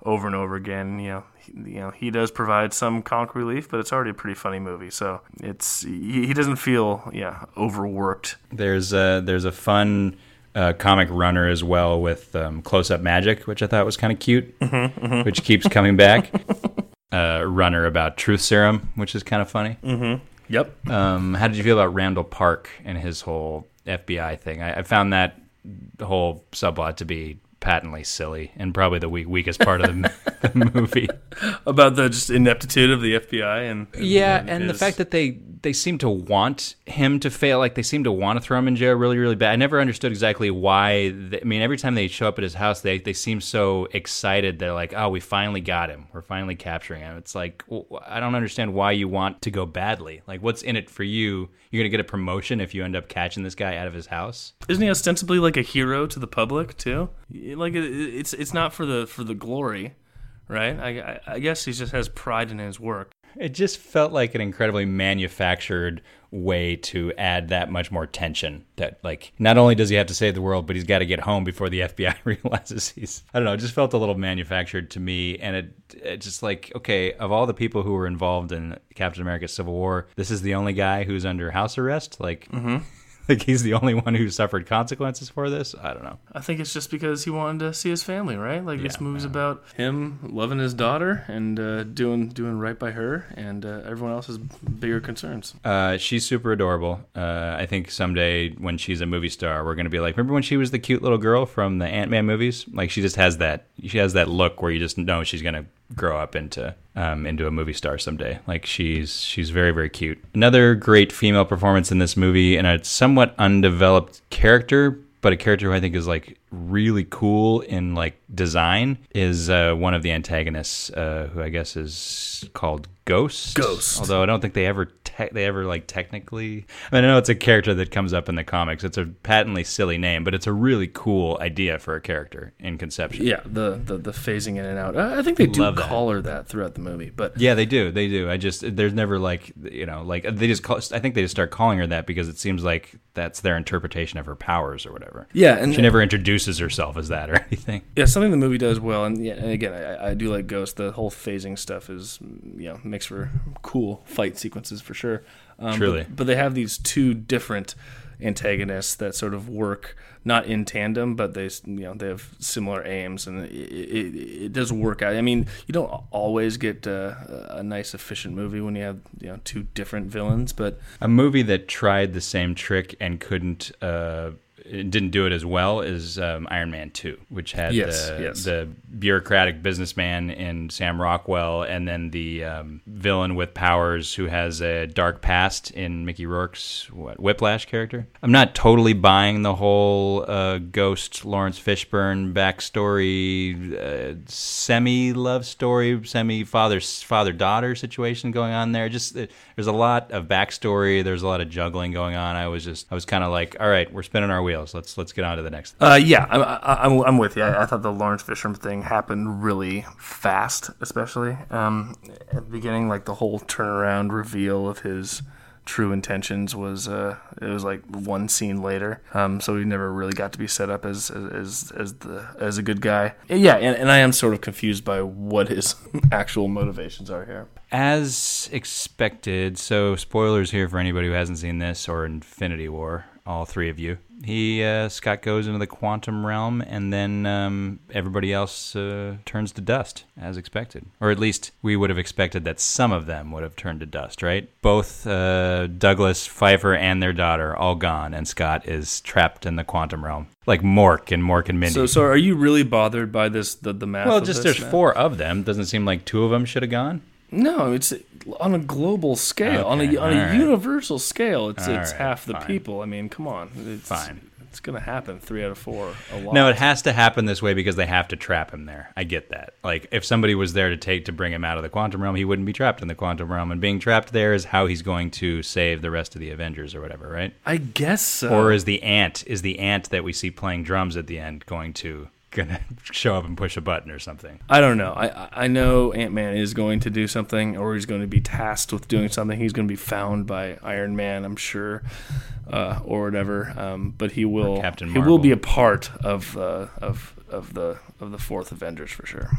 over and over again. You know, he, you know he does provide some comic relief, but it's already a pretty funny movie, so it's he, he doesn't feel yeah overworked. There's a there's a fun uh, comic runner as well with um, close up magic, which I thought was kind of cute, which keeps coming back. uh, runner about truth serum, which is kind of funny. Yep. Um, how did you feel about Randall Park and his whole FBI thing? I, I found that whole subplot to be patently silly and probably the weak, weakest part of the, the movie. About the just ineptitude of the FBI and, Yeah, and the his- fact that they they seem to want him to fail, like they seem to want to throw him in jail really, really bad. I never understood exactly why. They, I mean, every time they show up at his house, they they seem so excited. They're like, "Oh, we finally got him. We're finally capturing him." It's like well, I don't understand why you want to go badly. Like, what's in it for you? You're gonna get a promotion if you end up catching this guy out of his house. Isn't he ostensibly like a hero to the public too? Like it's it's not for the for the glory, right? I, I guess he just has pride in his work. It just felt like an incredibly manufactured way to add that much more tension. That like not only does he have to save the world, but he's got to get home before the FBI realizes he's. I don't know. It just felt a little manufactured to me, and it, it just like okay, of all the people who were involved in Captain America: Civil War, this is the only guy who's under house arrest. Like. Mm-hmm. Like he's the only one who suffered consequences for this. I don't know. I think it's just because he wanted to see his family, right? Like this Yeah, movie's about him loving his daughter and uh, doing doing right by her, and uh, everyone else has bigger concerns. Uh, she's super adorable. Uh, I think someday when she's a movie star, we're gonna be like, remember when she was the cute little girl from the Ant Man movies? Like she just has that. She has that look where you just know she's gonna grow up into um, into a movie star someday. Like she's she's very very cute. Another great female performance in this movie, and a somewhat undeveloped character. But a character who I think is like really cool in like design is uh, one of the antagonists, uh, who I guess is called Ghost. Ghost. Although I don't think they ever te- they ever like technically. I mean, I know it's a character that comes up in the comics. It's a patently silly name, but it's a really cool idea for a character in conception. Yeah, the the, the phasing in and out. I think they do Love that. call her that throughout the movie, but Yeah, they do. They do. I just there's never like you know like they just call. I think they just start calling her that because it seems like that's their interpretation of her powers or whatever. yeah, and She never introduces herself as that or anything. yeah, something the movie does well, and yeah, and again, I, I do like Ghost. The whole phasing stuff is, mm, you know, makes for cool fight sequences for sure. Um, Truly. but, but they have these two different antagonists that sort of work not in tandem, but they, you know, they have similar aims, and it, it, it does work out. I mean, you don't always get uh, a nice, efficient movie when you have, you know, two different villains, but A movie that tried the same trick and couldn't, uh, it didn't do it as well as um, Iron Man 2, which had Yes, the, yes. the bureaucratic businessman in Sam Rockwell and then the um, villain with powers who has a dark past in Mickey Rourke's what, Whiplash character. I'm not totally buying the whole uh, ghost Laurence Fishburne backstory, uh, semi love story, semi father father daughter situation going on there. Just uh, there's a lot of backstory. There's a lot of juggling going on. I was just I was kind of like, all right, we're spinning our wheels. Let's let's get on to the next. Uh, yeah, I'm, I- I'm, I'm with you. I, I thought the Laurence Fishburne thing happened really fast, especially um, at the beginning. Like the whole turnaround reveal of his true intentions was uh, it was like one scene later. Um, so he never really got to be set up as as as, as the as a good guy. Yeah, and, and I am sort of confused by what his actual motivations are here. As expected, so spoilers here for anybody who hasn't seen this or Infinity War, all three of you. He uh, Scott goes into the quantum realm, and then um, everybody else uh, turns to dust, as expected, or at least we would have expected that some of them would have turned to dust, right? Both uh, Douglas Pfeiffer and their daughter all gone, and Scott is trapped in the quantum realm, like Mork and Mork and Mindy. So so are you really bothered by this the the math? well, of just this there's now? four of them. Doesn't seem like two of them should have gone. No, it's on a global scale, on a Okay, on a right. universal scale. It's All it's right, half the fine. people. I mean, come on, it's, Fine. It's gonna happen. Three out of four. A lot. No, it has to happen this way because they have to trap him there. I get that. Like if somebody was there to take to bring him out of the quantum realm, he wouldn't be trapped in the quantum realm, and being trapped there is how he's going to save the rest of the Avengers or whatever, right? I guess so. Or is the ant is the ant that we see playing drums at the end going to gonna show up and push a button or something? I don't know. I I- know Ant Man is going to do something, or he's going to be tasked with doing something. He's going to be found by Iron Man, I'm sure, uh, or whatever. Um, but he will. Captain Marvel. he will be a part of uh, of of the of the fourth Avengers for sure.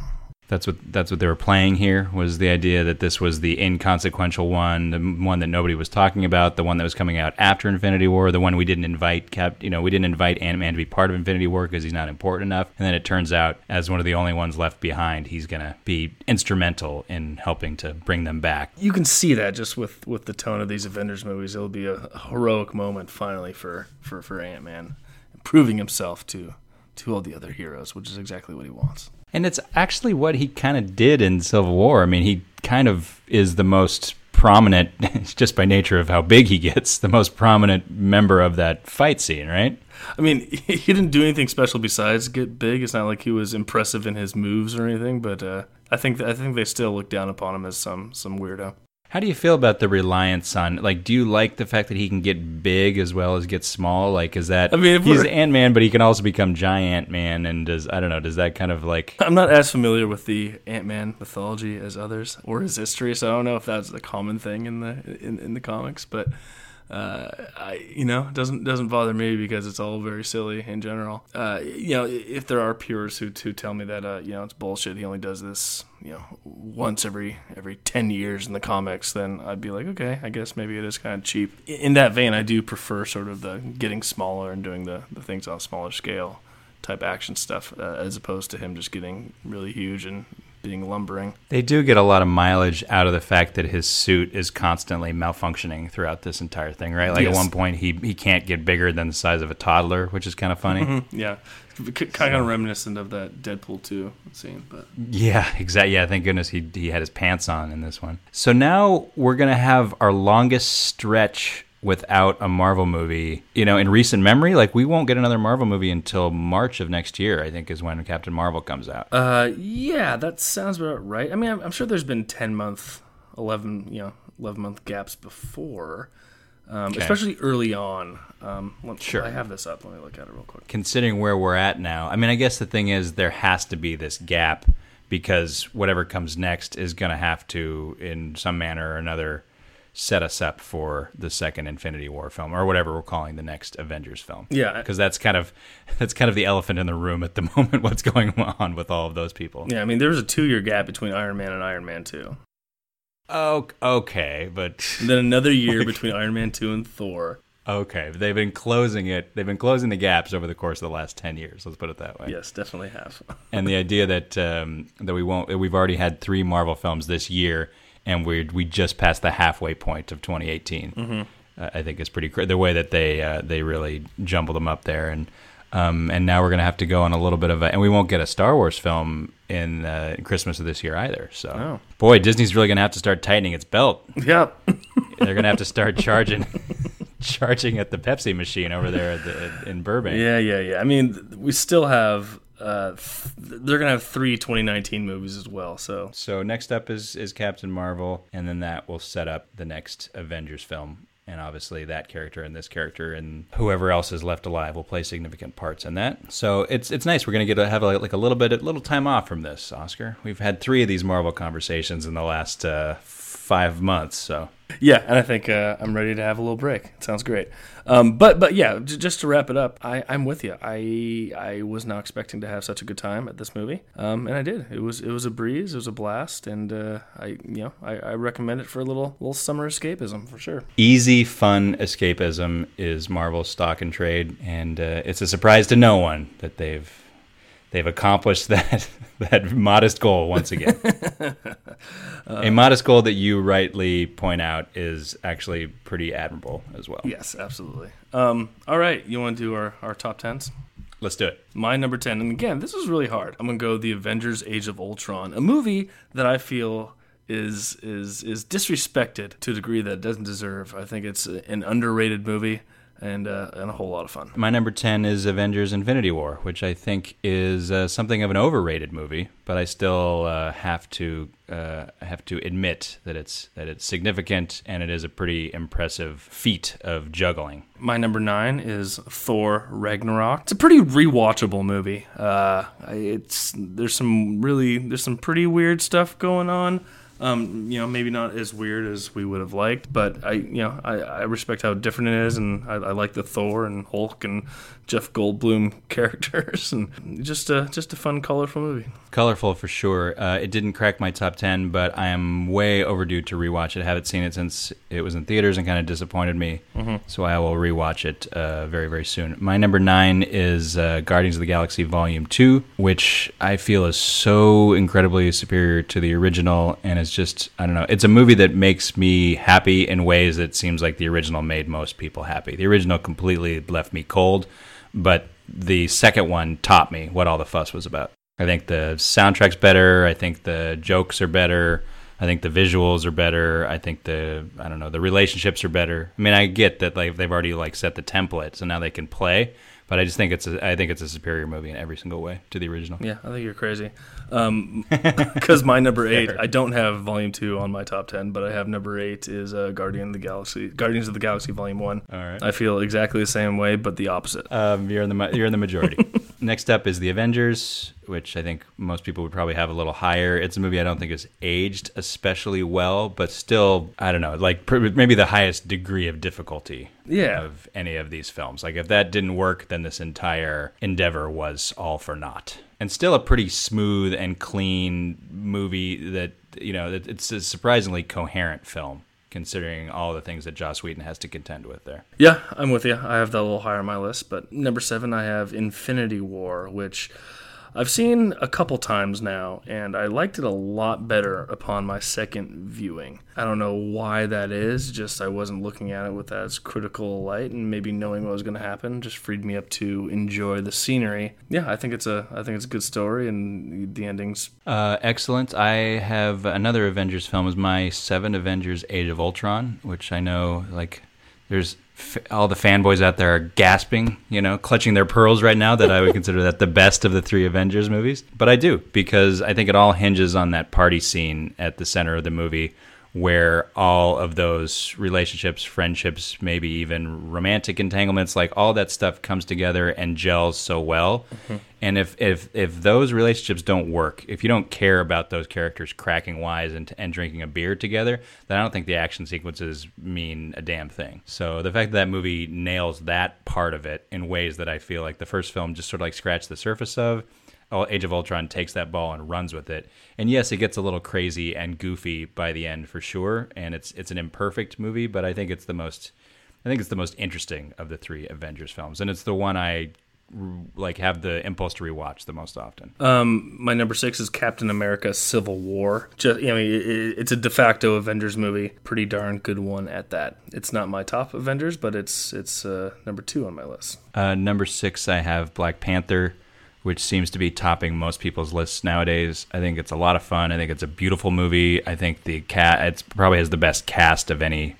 That's what that's what they were playing here was the idea that this was the inconsequential one, the one that nobody was talking about, the one that was coming out after Infinity War, the one we didn't invite you know, we didn't invite Ant Man to be part of Infinity War because he's not important enough. And then it turns out, as one of the only ones left behind, he's gonna be instrumental in helping to bring them back. You can see that just with, with the tone of these Avengers movies. It'll be a, a heroic moment finally for, for, for Ant Man, proving himself to to all the other heroes, which is exactly what he wants. And it's actually what he kind of did in Civil War. I mean, he kind of is the most prominent, just by nature of how big he gets, the most prominent member of that fight scene, right? I mean, he didn't do anything special besides get big. It's not like he was impressive in his moves or anything, but uh, I think I think they still look down upon him as some some weirdo. How do you feel about the reliance on like do you like the fact that he can get big as well as get small? Like is that I mean, he's Ant Man but he can also become giant man and does I don't know, does that kind of like I'm not as familiar with the Ant Man mythology as others or his history, so I don't know if that's a common thing in the in, in the comics. But uh, I, you know, doesn't doesn't bother me because it's all very silly in general. Uh, you know, if there are purists who who tell me that uh, you know it's bullshit, he only does this you know once every every ten years in the comics, then I'd be like, okay, I guess maybe it is kind of cheap. In- In that vein, I do prefer sort of the getting smaller and doing the the things on a smaller scale type action stuff uh, as opposed to him just getting really huge and being lumbering. They do get a lot of mileage out of the fact that his suit is constantly malfunctioning throughout this entire thing, right? Like at one point he he can't get bigger than the size of a toddler, which is kind of funny. Mm-hmm. Yeah, kind of reminiscent of that Deadpool 2 scene, but Yeah, exactly. Yeah, thank goodness he he had his pants on in this one. So now we're gonna have our longest stretch without a Marvel movie. You know, in recent memory, like we won't get another Marvel movie until March of next year. I think is when Captain Marvel comes out. uh, yeah, that sounds about right. I mean, I'm, I'm sure there's been 10 month, 11 you know 11 month gaps before, um, Okay. especially early on. Um, let, Sure. I have this up. Let me look at it real quick. Considering where we're at now, I mean, I guess the thing is there has to be this gap because whatever comes next is going to have to, in some manner or another, set us up for the second Infinity War film or whatever we're calling the next Avengers film. Yeah. because that's kind of that's kind of the elephant in the room at the moment. What's going on with all of those people? Yeah, I mean, there was a two year gap between Iron Man and Iron Man 2. Oh, okay, but And then another year between Iron Man 2 and Thor. okay, they've been closing it. They've been closing the gaps over the course of the last ten years. Let's put it that way. Yes, definitely have. and the idea that um, that we won't that we've already had three Marvel films this year, and we we just passed the halfway point of 2018. Mm-hmm. Uh, I think is pretty cra- the way that they uh, they really jumbled them up there, and um, and now we're gonna have to go on a little bit of a, and we won't get a Star Wars film in uh, Christmas of this year either. So, Oh. boy, Disney's really gonna have to start tightening its belt. yep. They're gonna have to start charging. Charging at the Pepsi machine over there at the, in Burbank. Yeah, yeah, yeah. I mean, we still have. Uh, th- they're gonna have three 2019 movies as well. So So next up is is Captain Marvel, and then that will set up the next Avengers film. And obviously, that character and this character and whoever else is left alive will play significant parts in that. So it's it's nice. We're gonna get to have like, like a little bit a little time off from this, Oscar. We've had three of these Marvel conversations in the last uh, five months. So yeah, and I think uh, I'm ready to have a little break. It sounds great. Um, but but yeah, j- just to wrap it up, I, I'm with you. I I was not expecting to have such a good time at this movie, um, and I did. It was it was a breeze. It was a blast, and uh, I you know I, I recommend it for a little little summer escapism for sure. easy, fun escapism is Marvel's stock and trade, and uh, it's a surprise to no one that they've they've accomplished that that modest goal once again. a modest goal that you rightly point out is actually pretty admirable as well. Yes, absolutely. Um, all right, you want to do our, our top tens? Let's do it. My number 10, and again, this is really hard. I'm going to go The Avengers Age of Ultron, a movie that I feel is is is disrespected to a degree that it doesn't deserve. I think it's an underrated movie and uh, and a whole lot of fun. My number 10 is Avengers Infinity War, which I think is uh, something of an overrated movie, but I still uh, have to uh, have to admit that it's that it's significant and it is a pretty impressive feat of juggling. My number 9 is Thor Ragnarok. It's a pretty rewatchable movie. Uh, it's there's some really there's some pretty weird stuff going on. Um, you know, maybe not as weird as we would have liked, but I, you know, I, I respect how different it is, and I, I like the Thor and Hulk and Jeff Goldblum characters, and just a just a fun, colorful movie. Colorful for sure. Uh, it didn't crack my top 10, but I am way overdue to rewatch it. I haven't seen it since it was in theaters and kind of disappointed me. So I will rewatch it uh, very, very soon. My number nine is uh, Guardians of the Galaxy Volume 2, which I feel is so incredibly superior to the original. And it's just, I don't know, it's a movie that makes me happy in ways that seems like the original made most people happy. The original completely left me cold, but the second one taught me what all the fuss was about. I think the soundtrack's better. I think the jokes are better. I think the visuals are better. I think the I don't know the relationships are better. I mean, I get that like they've already like set the template, so now they can play. But I just think it's a, I think it's a superior movie in every single way to the original. Yeah, I think you're crazy. Because my number eight, I don't have Volume Two on my top ten, but I have number eight is uh, Guardian of the Galaxy, Guardians of the Galaxy Volume One. All right. I feel exactly the same way, but the opposite. Um, you're in the you're in the majority. Next up is the Avengers, which I think most people would probably have a little higher. It's a movie I don't think is aged especially well, but still I don't know, like pr- maybe the highest degree of difficulty Yeah. of any of these films. Like if that didn't work, then this entire endeavor was all for naught. And still a pretty smooth and clean movie that you know it's a surprisingly coherent film considering all the things that Joss Whedon has to contend with there. Yeah, I'm with you. I have that a little higher on my list, but number seven, I have Infinity War, which I've seen a couple times now, and I liked it a lot better upon my second viewing. I don't know why that is. Just I wasn't looking at it with as critical light, and maybe knowing what was going to happen just freed me up to enjoy the scenery. Yeah, I think it's a I think it's a good story, and the endings. Uh, excellent. I have another Avengers film is my seven Avengers Age of Ultron, which I know like there's all the fanboys out there are gasping, you know, clutching their pearls right now that I would consider that the best of the three Avengers movies. But I do because I think it all hinges on that party scene at the center of the movie where all of those relationships, friendships, maybe even romantic entanglements, like all that stuff comes together and gels so well. Mm-hmm. And if, if if those relationships don't work, if you don't care about those characters cracking wise and, and drinking a beer together, then I don't think the action sequences mean a damn thing. So the fact that that movie nails that part of it in ways that I feel like the first film just sort of like scratched the surface of, Age of Ultron takes that ball and runs with it. And yes, it gets a little crazy and goofy by the end for sure. And it's it's an imperfect movie, but I think it's the most I think it's the most interesting of the three Avengers films, and it's the one I like have the impulse to rewatch the most often. Um, my number six is Captain America: Civil War. Just, I mean, it, it's a de facto Avengers movie. Pretty darn good one at that. It's not my top Avengers, but it's it's uh, number two on my list. Uh, number six, I have Black Panther, which seems to be topping most people's lists nowadays. I think it's a lot of fun. I think it's a beautiful movie. I think the cat it's probably has the best cast of any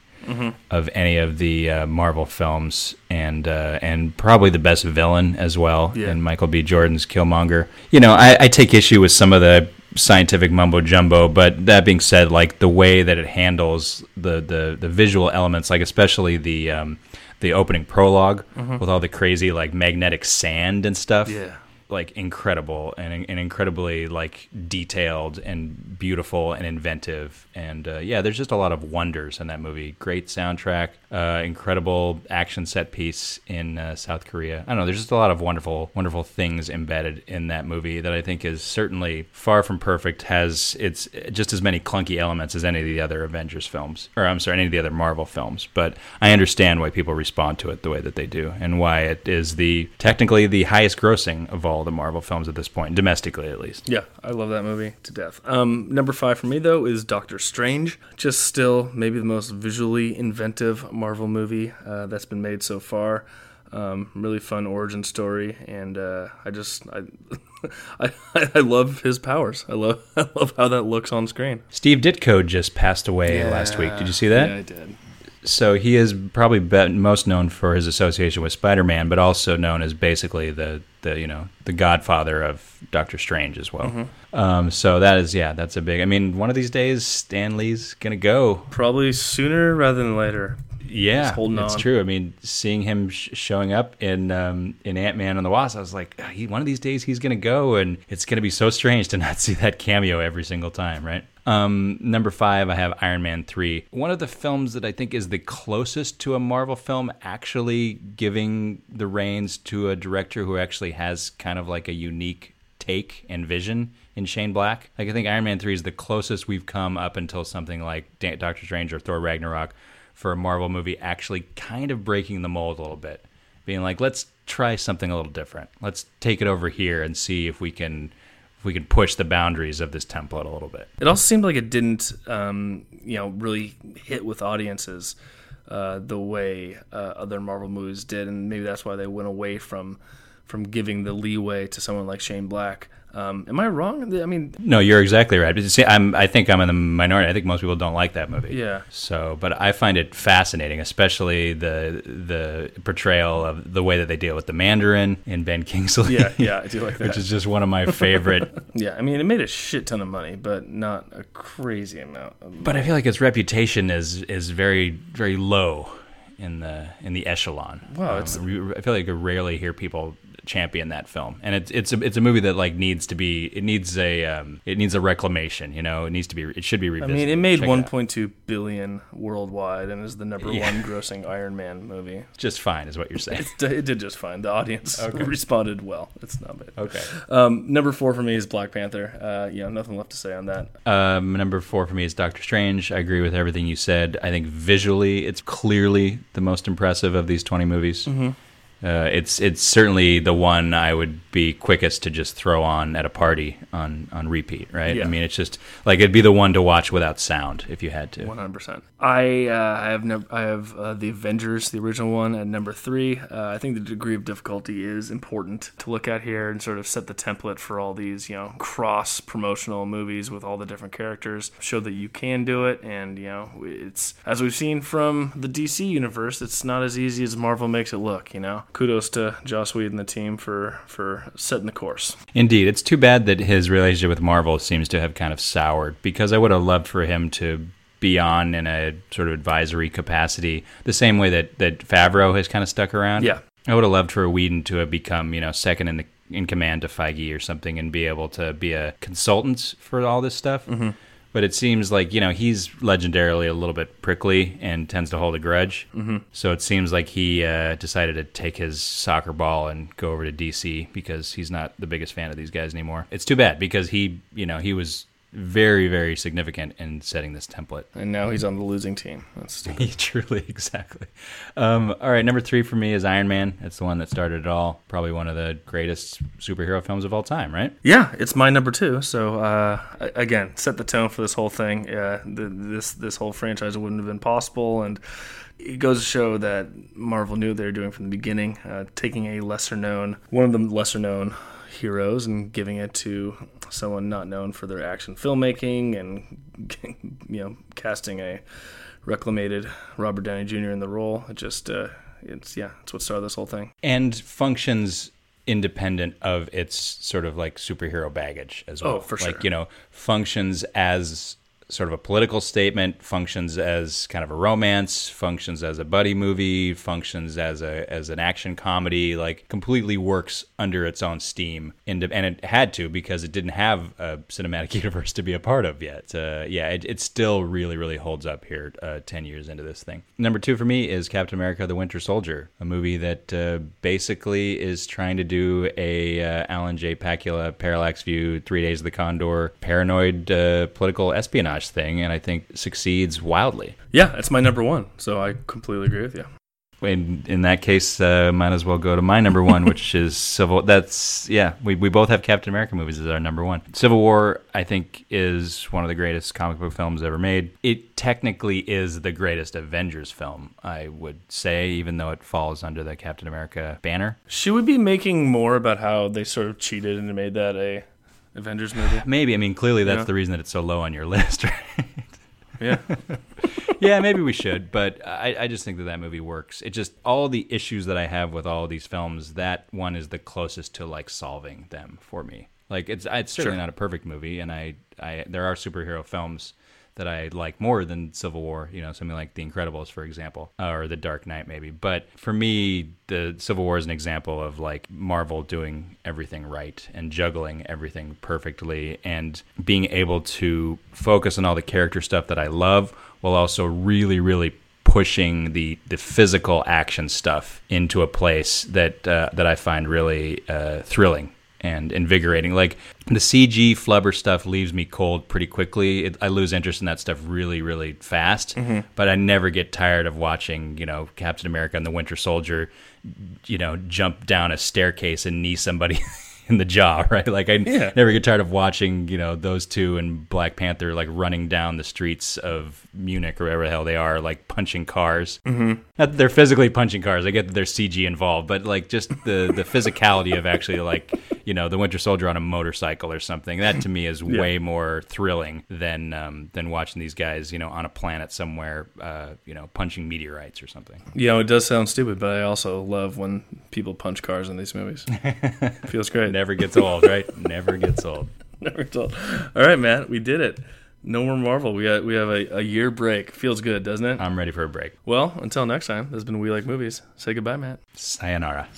of any of the uh, Marvel films, and uh, and probably the best villain as well. Yeah. And Michael B. Jordan's Killmonger. You know, I, I take issue with some of the scientific mumbo jumbo, but that being said, like the way that it handles the the, the visual elements, like especially the um, the opening prolog with all the crazy like magnetic sand and stuff Yeah. Like incredible and, and incredibly like detailed and beautiful and inventive. And uh, yeah there's just a lot of wonders in that movie. Great soundtrack uh, incredible action set piece in uh, south korea i don't know there's just a lot of wonderful wonderful things embedded in that movie that i think is certainly far from perfect has it's just as many clunky elements as any of the other avengers films or i'm sorry any of the other marvel films but i understand why people respond to it the way that they do and why it is the technically the highest grossing of all the marvel films at this point domestically at least Yeah, I love that movie to death. Um, number five for me though is Doctor Strange. Just still maybe the most visually inventive Marvel movie uh, that's been made so far. Um, really fun origin story, and uh, I just I, I I love his powers. I love I love how that looks on screen. steve ditko just passed away last week did you see that Yeah, I did. so he is probably be- most known for his association with Spider-Man, but also known as basically the the you know the godfather of Doctor Strange as well. Um, so that is yeah, that's a big. I mean, one of these days Stan Lee's gonna go. Probably sooner rather than later. Yeah, holding it's on. true. I mean, seeing him sh- showing up in um, in Ant Man and the Wasp, I was like, "Ah, he, one of these days he's gonna go, and it's gonna be so strange to not see that cameo every single time, right? Um, number five, I have Iron Man three, one of the films that I think is the closest to a Marvel film actually giving the reins to a director who actually has kind of like a unique take and vision in Shane Black. Like I think Iron Man 3 is the closest we've come up until something like Doctor Strange or Thor Ragnarok for a Marvel movie actually kind of breaking the mold a little bit. Being like, let's try something a little different. Let's take it over here and see if we can if we can push the boundaries of this template a little bit. It also seemed like it didn't, um, you know, really hit with audiences uh, the way uh, other Marvel movies did, and maybe that's why they went away from from giving the leeway to someone like Shane Black. Um, am I wrong? I mean, No, you're exactly right. See, I'm I think I'm in the minority. I think most people don't like that movie. Yeah. So, but I find it fascinating, especially the the portrayal of the way that they deal with the Mandarin in Ben Kingsley. yeah, yeah, I do like that. which is just one of my favorite. yeah, I mean, it made a shit ton of money, but not a crazy amount. Of but I feel like its reputation is is very very low in the in the echelon. Wow, Um, it's- I feel like I rarely hear people champion that film, and it's it's a, it's a movie that like needs to be it needs a um, it needs a reclamation. You know, it needs to be it should be revisited. I mean, it made Check 1.2 billion worldwide and is the number Yeah. one grossing Iron Man movie. just fine, is what you're saying. It, it did just fine. The audience responded well. It's not bad. Okay. Um, number four for me is Black Panther. Uh, you know, nothing left to say on that. Um, number four for me is Doctor Strange. I agree with everything you said. I think visually, it's clearly the most impressive of these twenty movies. Mm-hmm. Uh, it's it's certainly the one I would be quickest to just throw on at a party on on repeat. Right? Yeah. I mean, it's just like it'd be the one to watch without sound if you had to. One hundred percent. I uh, I have no, I have uh, the Avengers, the original one, at number three. Uh, I think the degree of difficulty is important to look at here and sort of set the template for all these you know cross promotional movies with all the different characters. Show that you can do it, and you know it's as we've seen from the DC universe, it's not as easy as Marvel makes it look. You know, kudos to Joss Whedon and the team for for setting the course. Indeed, it's too bad that his relationship with Marvel seems to have kind of soured because I would have loved for him to be on in a sort of advisory capacity, the same way that that Favreau has kind of stuck around. Yeah. I would have loved for Whedon to have become, you know, second in the in command to Feige or something, and be able to be a consultant for all this stuff. Mm-hmm. But it seems like you know he's legendarily a little bit prickly and tends to hold a grudge. Mm-hmm. So it seems like he uh, decided to take his soccer ball and go over to DC because he's not the biggest fan of these guys anymore. It's too bad because he, you know, he was very very significant in setting this template. And now he's on the losing team. That's stupid. Truly, exactly. Um, all right, number three for me is Iron Man. It's the one that started it all. Probably one of the greatest superhero films of all time, right? Yeah, it's my number two. So uh, again, set the tone for this whole thing. Uh, the, this this whole franchise wouldn't have been possible, and it goes to show that Marvel knew what they were doing from the beginning, uh, taking a lesser known, one of the lesser known heroes, and giving it to someone not known for their action filmmaking, and you know, casting a reclamated Robert Downey Jr. in the role. It just uh, it's yeah, it's what started this whole thing. And functions independent of its sort of like superhero baggage as well. Oh, for sure. Like, you know, functions as sort of a political statement, functions as kind of a romance, functions as a buddy movie, functions as a as an action comedy, like completely works under its own steam. And, and it had to because it didn't have a cinematic universe to be a part of yet. Uh, yeah, it, it still really, really holds up here uh, 10 years into this thing. Number two for me is Captain America the Winter Soldier, a movie that uh, basically is trying to do a uh, Alan J. Pakula, Parallax View, Three Days of the Condor, paranoid uh, political espionage thing, and I think succeeds wildly. Yeah, it's my number one. So I completely agree with you. In, in that case, uh, might as well go to my number one, which is Civil. That's yeah. We we both have Captain America movies as our number one. Civil War, I think, is one of the greatest comic book films ever made. It technically is the greatest Avengers film, I would say, even though it falls under the Captain America banner. Should we be making more about how they sort of cheated and made that a Avengers movie? Maybe I mean clearly that's Yeah. the reason that it's so low on your list, right? Yeah. yeah, maybe we should, but I, I just think that that movie works. It just all the issues that I have with all these films, that one is the closest to like solving them for me. Like it's it's certainly Sure. not a perfect movie, and I, I there are superhero films that I like more than Civil War. You know, something like The Incredibles, for example, or The Dark Knight, maybe. But for me, the Civil War is an example of like Marvel doing everything right and juggling everything perfectly and being able to focus on all the character stuff that I love while also really, really pushing the the physical action stuff into a place that uh, that I find really uh, thrilling and invigorating. Like the CG flubber stuff leaves me cold pretty quickly. It, I lose interest in that stuff really, really fast. Mm-hmm. But I never get tired of watching, you know, Captain America and the Winter Soldier, you know, jump down a staircase and knee somebody. In the jaw, right? Like I Yeah. never get tired of watching, you know, those two and Black Panther like running down the streets of Munich or wherever the hell they are, like punching cars. Mm-hmm. Not that they're physically punching cars. I get that there's CG involved, but like just the the physicality of actually like you know the Winter Soldier on a motorcycle or something. That to me is way more thrilling than um, than watching these guys you know on a planet somewhere uh, you know punching meteorites or something. You know, it does sound stupid, but I also love when people punch cars in these movies. Feels great. Never gets old, right? Never gets old. Never old. All right, Matt, we did it. No more Marvel. We got we have a, a year break. Feels good, doesn't it? I'm ready for a break. well, until next time. This has been We Like Movies. Say goodbye, Matt. Sayonara.